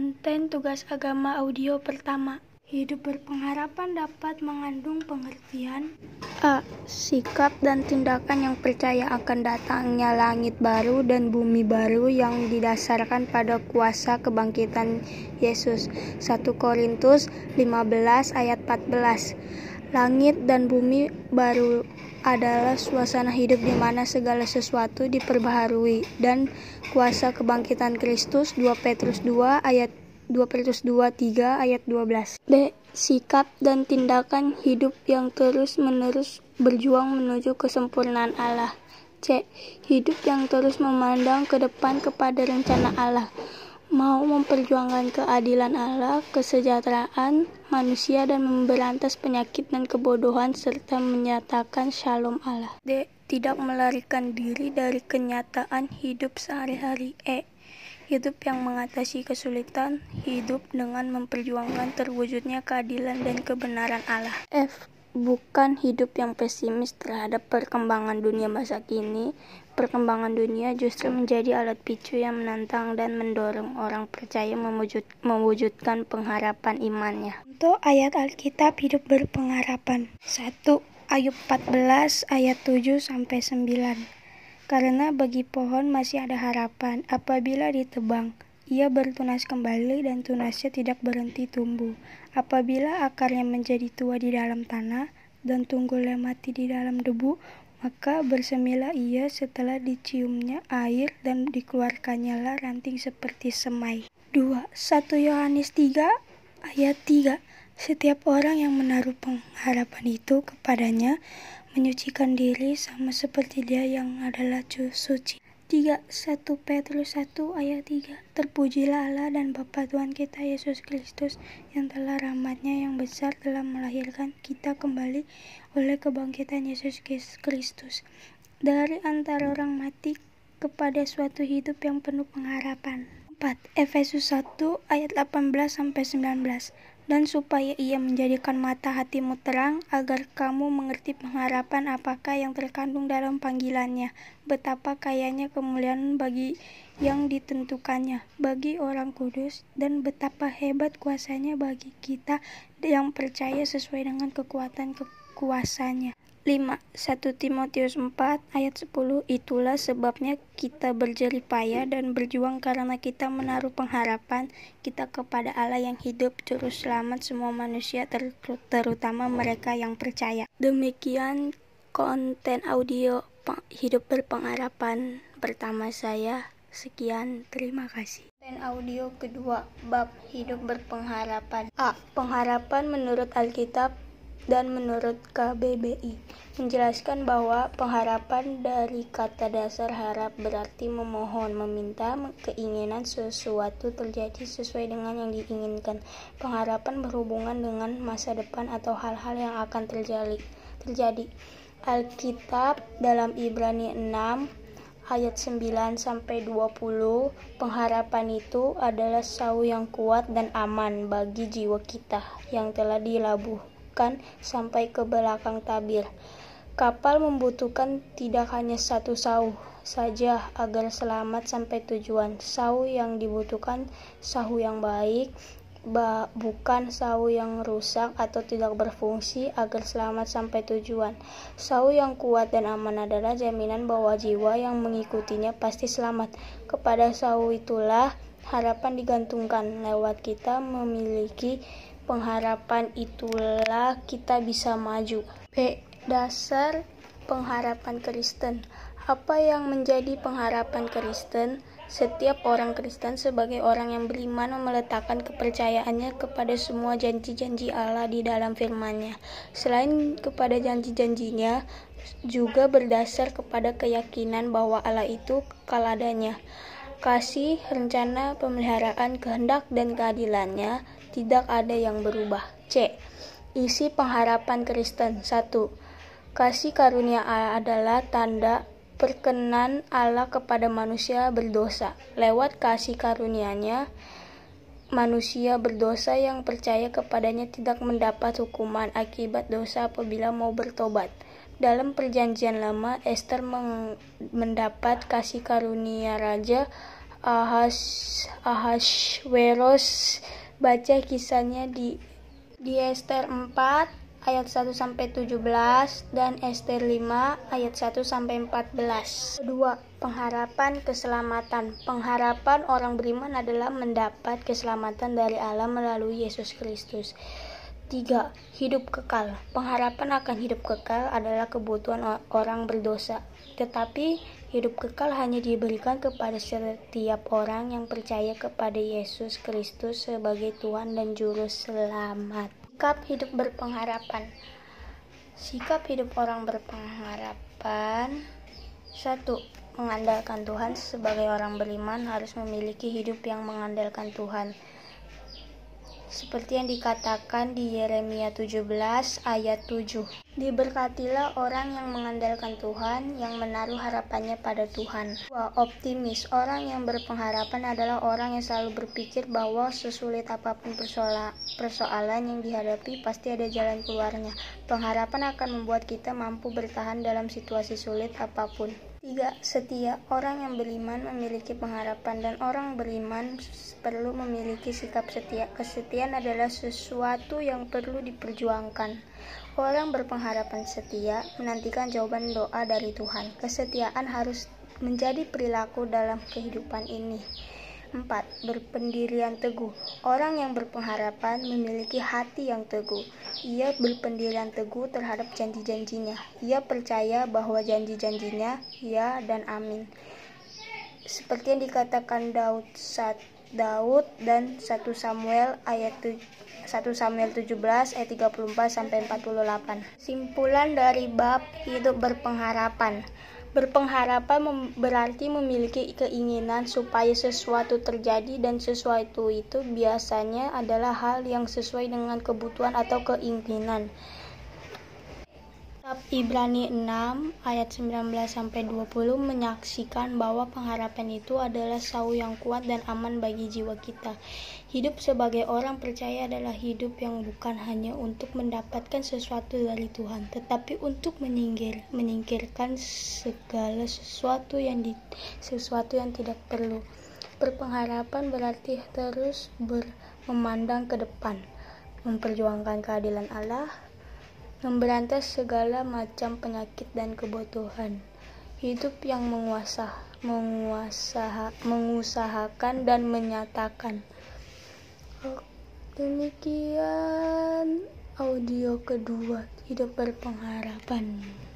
Konten tugas agama audio pertama. Hidup berpengharapan dapat mengandung pengertian A. Sikap dan tindakan yang percaya akan datangnya langit baru dan bumi baru yang didasarkan pada kuasa kebangkitan Yesus. 1 Korintus 15 ayat 14 Langit dan bumi baru adalah suasana hidup di mana segala sesuatu diperbaharui dan kuasa kebangkitan Kristus 2 Petrus 2 ayat 2 Petrus 2 3 ayat 12. B. Sikap dan tindakan hidup yang terus-menerus berjuang menuju kesempurnaan Allah. C. Hidup yang terus memandang ke depan kepada rencana Allah. Mau memperjuangkan keadilan Allah, kesejahteraan manusia dan memberantas penyakit dan kebodohan serta menyatakan shalom Allah. D. Tidak melarikan diri dari kenyataan hidup sehari-hari. E hidup yang mengatasi kesulitan, hidup dengan memperjuangkan terwujudnya keadilan dan kebenaran Allah. F. Bukan hidup yang pesimis terhadap perkembangan dunia masa kini. Perkembangan dunia justru menjadi alat picu yang menantang dan mendorong orang percaya mewujud, mewujudkan pengharapan imannya. Untuk ayat Alkitab hidup berpengharapan. 1. Ayub 14 ayat 7 sampai 9. Karena bagi pohon masih ada harapan apabila ditebang. Ia bertunas kembali dan tunasnya tidak berhenti tumbuh. Apabila akarnya menjadi tua di dalam tanah dan tunggulnya mati di dalam debu, maka bersemilah ia setelah diciumnya air dan dikeluarkannya lah ranting seperti semai. 2. 1 Yohanes 3 ayat 3 Setiap orang yang menaruh pengharapan itu kepadanya menyucikan diri sama seperti dia yang adalah suci. 3. 1 Petrus 1 ayat 3 Terpujilah Allah dan Bapa Tuhan kita Yesus Kristus yang telah rahmatnya yang besar telah melahirkan kita kembali oleh kebangkitan Yesus Kristus dari antara orang mati kepada suatu hidup yang penuh pengharapan. 4. Efesus 1 ayat 18 sampai 19 dan supaya ia menjadikan mata hatimu terang, agar kamu mengerti pengharapan apakah yang terkandung dalam panggilannya, betapa kayanya kemuliaan bagi yang ditentukannya, bagi orang kudus, dan betapa hebat kuasanya bagi kita yang percaya sesuai dengan kekuatan kekuasanya. 5. 1 Timotius 4 ayat 10 Itulah sebabnya kita berjerih payah dan berjuang karena kita menaruh pengharapan kita kepada Allah yang hidup juru selamat semua manusia ter terutama mereka yang percaya. Demikian konten audio hidup berpengharapan pertama saya. Sekian, terima kasih. Konten audio kedua, bab hidup berpengharapan. A. Pengharapan menurut Alkitab dan menurut KBBI menjelaskan bahwa pengharapan dari kata dasar harap berarti memohon, meminta keinginan sesuatu terjadi sesuai dengan yang diinginkan. Pengharapan berhubungan dengan masa depan atau hal-hal yang akan terjadi. terjadi. Alkitab dalam Ibrani 6 ayat 9 sampai 20 pengharapan itu adalah sau yang kuat dan aman bagi jiwa kita yang telah dilabuh sampai ke belakang tabir. Kapal membutuhkan tidak hanya satu sauh saja agar selamat sampai tujuan. Sauh yang dibutuhkan sauh yang baik, ba bukan sauh yang rusak atau tidak berfungsi agar selamat sampai tujuan. Sauh yang kuat dan aman adalah jaminan bahwa jiwa yang mengikutinya pasti selamat. Kepada sauh itulah harapan digantungkan lewat kita memiliki pengharapan itulah kita bisa maju. B. Dasar pengharapan Kristen. Apa yang menjadi pengharapan Kristen? Setiap orang Kristen sebagai orang yang beriman meletakkan kepercayaannya kepada semua janji-janji Allah di dalam firman-Nya. Selain kepada janji-janjinya, juga berdasar kepada keyakinan bahwa Allah itu kekal adanya. Kasih, rencana, pemeliharaan, kehendak, dan keadilannya tidak ada yang berubah. C. Isi pengharapan Kristen 1. Kasih karunia Allah adalah tanda perkenan Allah kepada manusia berdosa. Lewat kasih karunia-Nya, manusia berdosa yang percaya kepadanya tidak mendapat hukuman akibat dosa apabila mau bertobat. Dalam perjanjian lama, Esther mendapat kasih karunia raja Ahas Ahasveros baca kisahnya di di Esther 4 ayat 1 sampai 17 dan Esther 5 ayat 1 sampai 14. Kedua, pengharapan keselamatan. Pengharapan orang beriman adalah mendapat keselamatan dari Allah melalui Yesus Kristus. 3. Hidup kekal. Pengharapan akan hidup kekal adalah kebutuhan orang berdosa. Tetapi hidup kekal hanya diberikan kepada setiap orang yang percaya kepada Yesus Kristus sebagai Tuhan dan Juru Selamat. Sikap hidup berpengharapan. Sikap hidup orang berpengharapan. Satu, mengandalkan Tuhan sebagai orang beriman harus memiliki hidup yang mengandalkan Tuhan seperti yang dikatakan di Yeremia 17 ayat 7. Diberkatilah orang yang mengandalkan Tuhan, yang menaruh harapannya pada Tuhan. Wah, optimis. Orang yang berpengharapan adalah orang yang selalu berpikir bahwa sesulit apa pun persoalan yang dihadapi pasti ada jalan keluarnya. Pengharapan akan membuat kita mampu bertahan dalam situasi sulit apa pun. Tiga, setia. Orang yang beriman memiliki pengharapan dan orang beriman perlu memiliki sikap setia. Kesetiaan adalah sesuatu yang perlu diperjuangkan. Orang berpengharapan setia menantikan jawaban doa dari Tuhan. Kesetiaan harus menjadi perilaku dalam kehidupan ini. 4. Berpendirian teguh. Orang yang berpengharapan memiliki hati yang teguh. Ia berpendirian teguh terhadap janji-janjinya. Ia percaya bahwa janji-janjinya ya dan amin. Seperti yang dikatakan Daud saat Daud dan 1 Samuel ayat 1 Samuel 17 ayat 34 sampai 48. Simpulan dari bab hidup berpengharapan. Berpengharapan mem berarti memiliki keinginan supaya sesuatu terjadi dan sesuatu itu biasanya adalah hal yang sesuai dengan kebutuhan atau keinginan. Kitab Ibrani 6 ayat 19 sampai 20 menyaksikan bahwa pengharapan itu adalah sau yang kuat dan aman bagi jiwa kita. Hidup sebagai orang percaya adalah hidup yang bukan hanya untuk mendapatkan sesuatu dari Tuhan, tetapi untuk menyingkir, menyingkirkan segala sesuatu yang di, sesuatu yang tidak perlu. Berpengharapan berarti terus ber, memandang ke depan, memperjuangkan keadilan Allah, memberantas segala macam penyakit dan kebutuhan. Hidup yang menguasa, menguasaha, mengusahakan dan menyatakan. Demikian audio kedua, hidup berpengharapan.